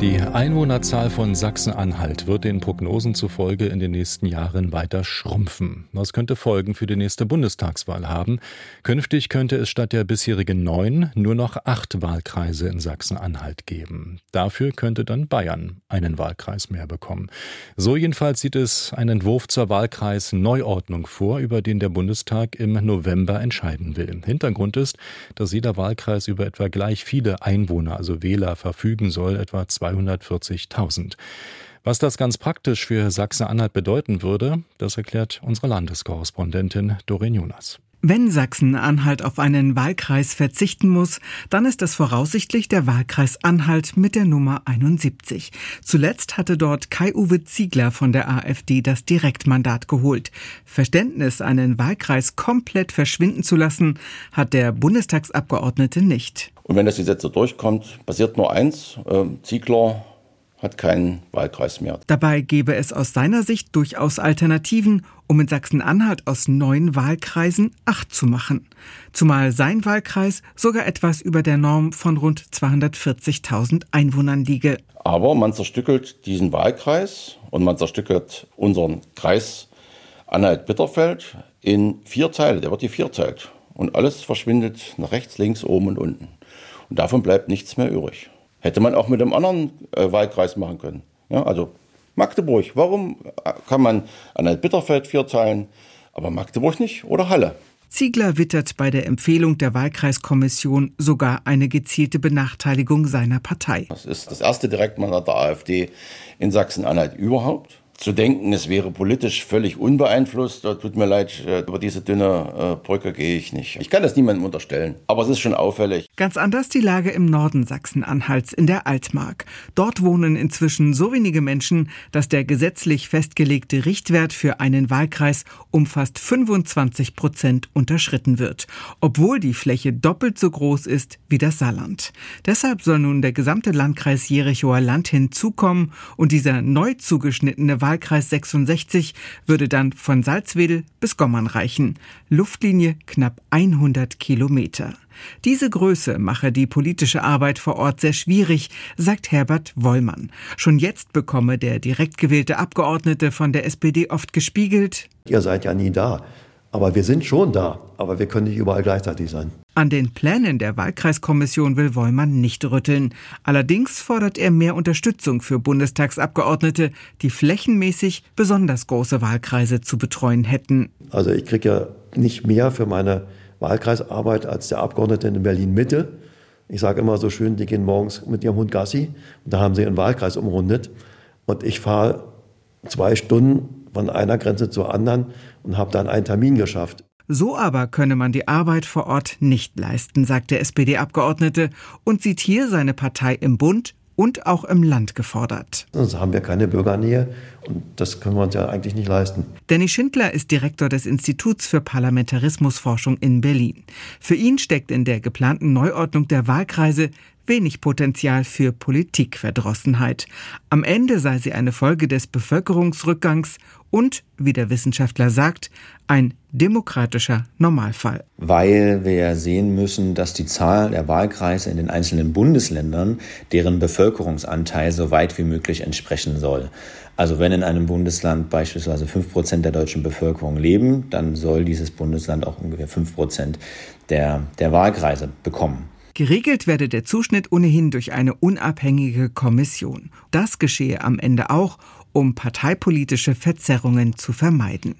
Die Einwohnerzahl von Sachsen-Anhalt wird den Prognosen zufolge in den nächsten Jahren weiter schrumpfen. Das könnte Folgen für die nächste Bundestagswahl haben. Künftig könnte es statt der bisherigen neun nur noch acht Wahlkreise in Sachsen-Anhalt geben. Dafür könnte dann Bayern einen Wahlkreis mehr bekommen. So jedenfalls sieht es ein Entwurf zur Wahlkreisneuordnung vor, über den der Bundestag im November entscheiden will. Hintergrund ist, dass jeder Wahlkreis über etwa gleich viele Einwohner, also Wähler, verfügen soll, etwa 240.000. Was das ganz praktisch für Sachsen-Anhalt bedeuten würde, das erklärt unsere Landeskorrespondentin Doreen Jonas. Wenn Sachsen-Anhalt auf einen Wahlkreis verzichten muss, dann ist es voraussichtlich der Wahlkreis Anhalt mit der Nummer 71. Zuletzt hatte dort Kai-Uwe Ziegler von der AfD das Direktmandat geholt. Verständnis, einen Wahlkreis komplett verschwinden zu lassen, hat der Bundestagsabgeordnete nicht. Und wenn das Gesetz so durchkommt, passiert nur eins. Äh, Ziegler hat keinen Wahlkreis mehr. Dabei gäbe es aus seiner Sicht durchaus Alternativen, um in Sachsen-Anhalt aus neun Wahlkreisen acht zu machen. Zumal sein Wahlkreis sogar etwas über der Norm von rund 240.000 Einwohnern liege. Aber man zerstückelt diesen Wahlkreis und man zerstückelt unseren Kreis Anhalt-Bitterfeld in vier Teile. Der wird die vierteilt. Und alles verschwindet nach rechts, links, oben und unten. Und davon bleibt nichts mehr übrig. Hätte man auch mit einem anderen äh, Wahlkreis machen können. Ja, also Magdeburg. Warum kann man an Bitterfeld vier teilen, aber Magdeburg nicht oder Halle? Ziegler wittert bei der Empfehlung der Wahlkreiskommission sogar eine gezielte Benachteiligung seiner Partei. Das ist das erste Direktmandat der AfD in Sachsen-Anhalt überhaupt zu denken, es wäre politisch völlig unbeeinflusst. Tut mir leid, äh, über diese dünne äh, Brücke gehe ich nicht. Ich kann das niemandem unterstellen, aber es ist schon auffällig. Ganz anders die Lage im Norden Sachsen-Anhalts in der Altmark. Dort wohnen inzwischen so wenige Menschen, dass der gesetzlich festgelegte Richtwert für einen Wahlkreis um fast 25 Prozent unterschritten wird, obwohl die Fläche doppelt so groß ist wie das Saarland. Deshalb soll nun der gesamte Landkreis Jerichoer Land hinzukommen und dieser neu zugeschnittene Wahlkreis 66 würde dann von Salzwedel bis Gommern reichen. Luftlinie knapp 100 Kilometer. Diese Größe mache die politische Arbeit vor Ort sehr schwierig, sagt Herbert Wollmann. Schon jetzt bekomme der direkt gewählte Abgeordnete von der SPD oft gespiegelt. Ihr seid ja nie da. Aber wir sind schon da, aber wir können nicht überall gleichzeitig sein. An den Plänen der Wahlkreiskommission will Wollmann nicht rütteln. Allerdings fordert er mehr Unterstützung für Bundestagsabgeordnete, die flächenmäßig besonders große Wahlkreise zu betreuen hätten. Also ich kriege ja nicht mehr für meine Wahlkreisarbeit als der Abgeordnete in Berlin Mitte. Ich sage immer so schön, die gehen morgens mit ihrem Hund Gassi und da haben sie ihren Wahlkreis umrundet. Und ich fahre zwei Stunden von einer Grenze zur anderen und habe dann einen Termin geschafft. So aber könne man die Arbeit vor Ort nicht leisten, sagt der SPD-Abgeordnete und sieht hier seine Partei im Bund und auch im Land gefordert. Sonst haben wir keine Bürgernähe und das können wir uns ja eigentlich nicht leisten. Danny Schindler ist Direktor des Instituts für Parlamentarismusforschung in Berlin. Für ihn steckt in der geplanten Neuordnung der Wahlkreise wenig Potenzial für Politikverdrossenheit. Am Ende sei sie eine Folge des Bevölkerungsrückgangs und, wie der Wissenschaftler sagt, ein demokratischer Normalfall. Weil wir sehen müssen, dass die Zahl der Wahlkreise in den einzelnen Bundesländern deren Bevölkerungsanteil so weit wie möglich entsprechen soll. Also wenn in einem Bundesland beispielsweise fünf Prozent der deutschen Bevölkerung leben, dann soll dieses Bundesland auch ungefähr fünf Prozent der, der Wahlkreise bekommen. Geregelt werde der Zuschnitt ohnehin durch eine unabhängige Kommission. Das geschehe am Ende auch, um parteipolitische Verzerrungen zu vermeiden.